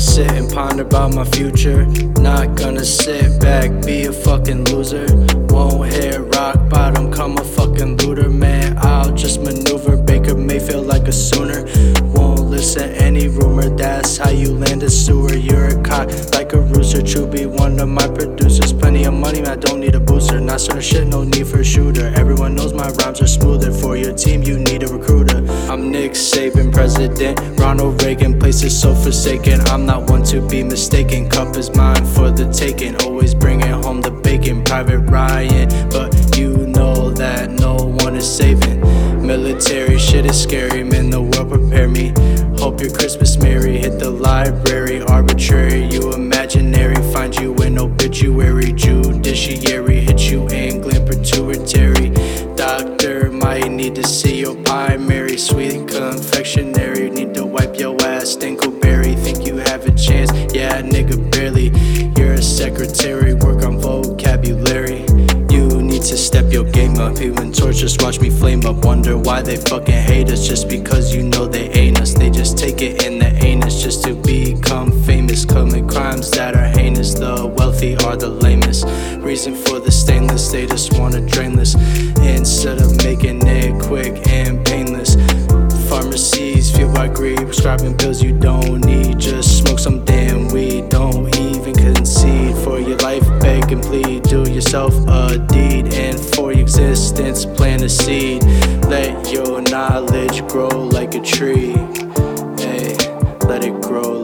Sit and ponder about my future. Not gonna sit back, be a fucking loser. Won't hit rock bottom, come a fucking looter, man. I'll just maneuver. Baker Mayfield like a sooner. Rumor, that's how you land a sewer. You're a cock like a rooster. True be one of my producers. Plenty of money, I don't need a booster. Not certain shit, no need for a shooter. Everyone knows my rhymes are smoother. For your team, you need a recruiter. I'm Nick Saban, president. Ronald Reagan, places so forsaken. I'm not one to be mistaken. Cup is mine for the taking. Always bringing home the bacon. Private Ryan, but you know that no one is saving. Military shit is scary, man. The world prepare me. Hope your Christmas merry. Hit the library, arbitrary. You imaginary. Find you in obituary. Judiciary. Hit you in glam pituitary. Doctor might need to see your primary. Sweet confectionery. Need to wipe your ass. Stinkleberry. Think you have a chance? Yeah, nigga, barely. You're a secretary. Work on vocabulary. You need to step your up. Even torches watch me flame up. Wonder why they fucking hate us. Just because you know they ain't us. They just take it in the anus just to become famous. Commit crimes that are heinous. The wealthy are the lamest. Reason for the stainless. They just wanna drain this. Instead of making it quick and painless. Pharmacies fueled by greed, prescribing pills you don't need. Just smoke some damn weed. Don't even concede for your life. Beg and plead. Do yourself a deed, and seed. Let your knowledge grow like a tree. Hey, let it grow.